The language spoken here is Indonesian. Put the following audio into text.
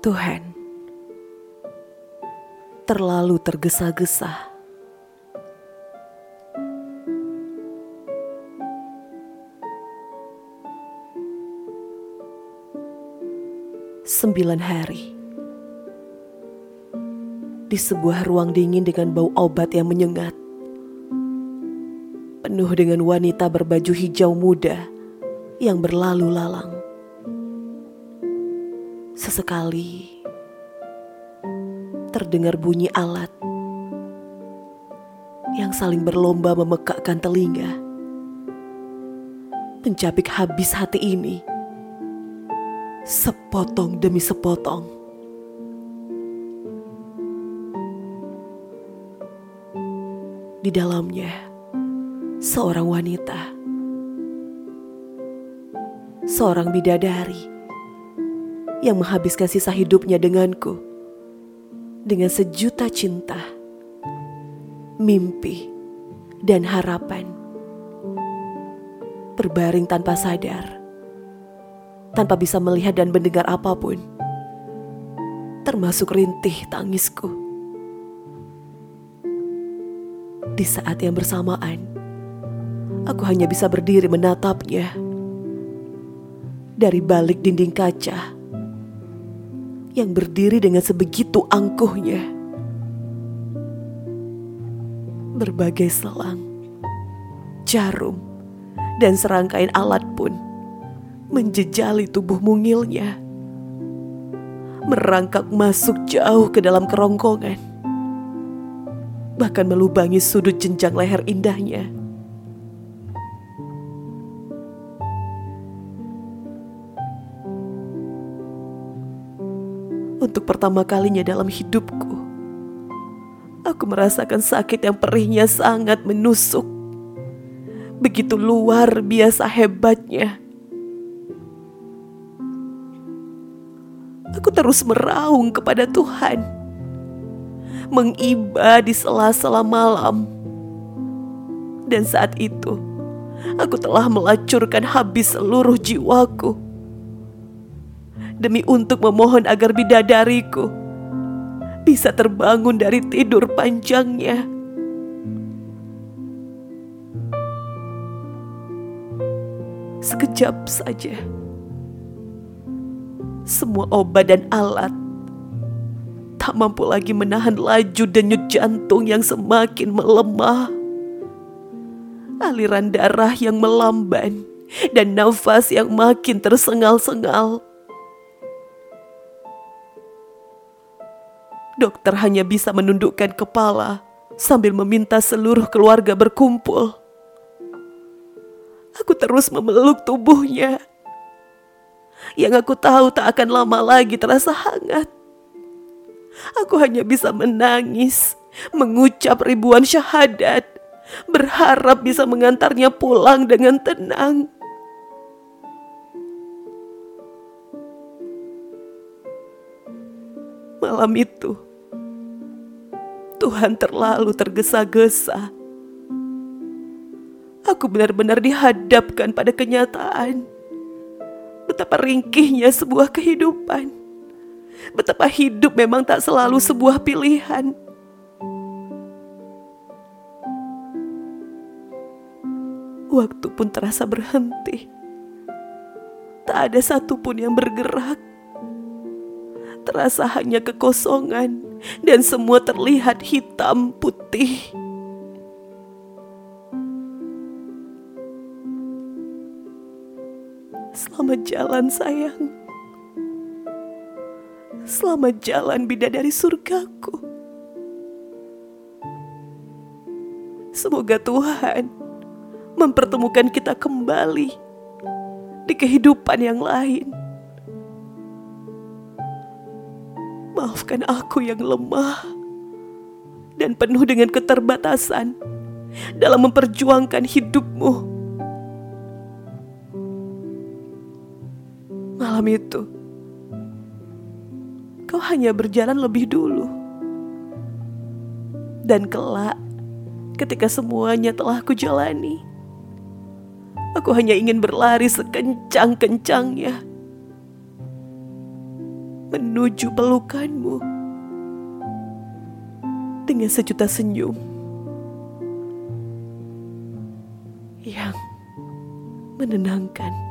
Tuhan, terlalu tergesa-gesa. Sembilan hari di sebuah ruang dingin dengan bau obat yang menyengat, penuh dengan wanita berbaju hijau muda yang berlalu lalang. Sesekali. Terdengar bunyi alat yang saling berlomba memekakkan telinga, mencabik habis hati ini sepotong demi sepotong. Di dalamnya, seorang wanita, seorang bidadari yang menghabiskan sisa hidupnya denganku dengan sejuta cinta, mimpi, dan harapan. Berbaring tanpa sadar tanpa bisa melihat dan mendengar apa pun, termasuk rintih tangisku. Di saat yang bersamaan, aku hanya bisa berdiri menatapnya dari balik dinding kaca yang berdiri dengan sebegitu angkuhnya. Berbagai selang, jarum, dan serangkaian alat pun menjejali tubuh mungilnya. Merangkak masuk jauh ke dalam kerongkongan. Bahkan melubangi sudut jenjang leher indahnya. Untuk pertama kalinya dalam hidupku, aku merasakan sakit yang perihnya sangat menusuk. Begitu luar biasa hebatnya. Aku terus meraung kepada Tuhan. Mengiba di sela-sela malam. Dan saat itu, aku telah melacurkan habis seluruh jiwaku. Demi untuk memohon agar bidadariku bisa terbangun dari tidur panjangnya. Sekejap saja semua obat dan alat tak mampu lagi menahan laju denyut jantung yang semakin melemah. Aliran darah yang melamban dan nafas yang makin tersengal-sengal. Dokter hanya bisa menundukkan kepala sambil meminta seluruh keluarga berkumpul. Aku terus memeluk tubuhnya yang aku tahu tak akan lama lagi terasa hangat. Aku hanya bisa menangis, mengucap ribuan syahadat, berharap bisa mengantarnya pulang dengan tenang. Malam itu, Tuhan terlalu tergesa-gesa. Aku benar-benar dihadapkan pada kenyataan Betapa ringkihnya sebuah kehidupan. Betapa hidup memang tak selalu sebuah pilihan. Waktu pun terasa berhenti. Tak ada satupun yang bergerak. Terasa hanya kekosongan dan semua terlihat hitam putih. Selamat jalan sayang. Selamat jalan bidadari surgaku. Semoga Tuhan mempertemukan kita kembali di kehidupan yang lain. Maafkan aku yang lemah dan penuh dengan keterbatasan dalam memperjuangkan hidupmu malam itu, kau hanya berjalan lebih dulu. Dan kelak, ketika semuanya telah kujalani, aku hanya ingin berlari sekencang-kencangnya. Menuju pelukanmu dengan sejuta senyum yang menenangkan.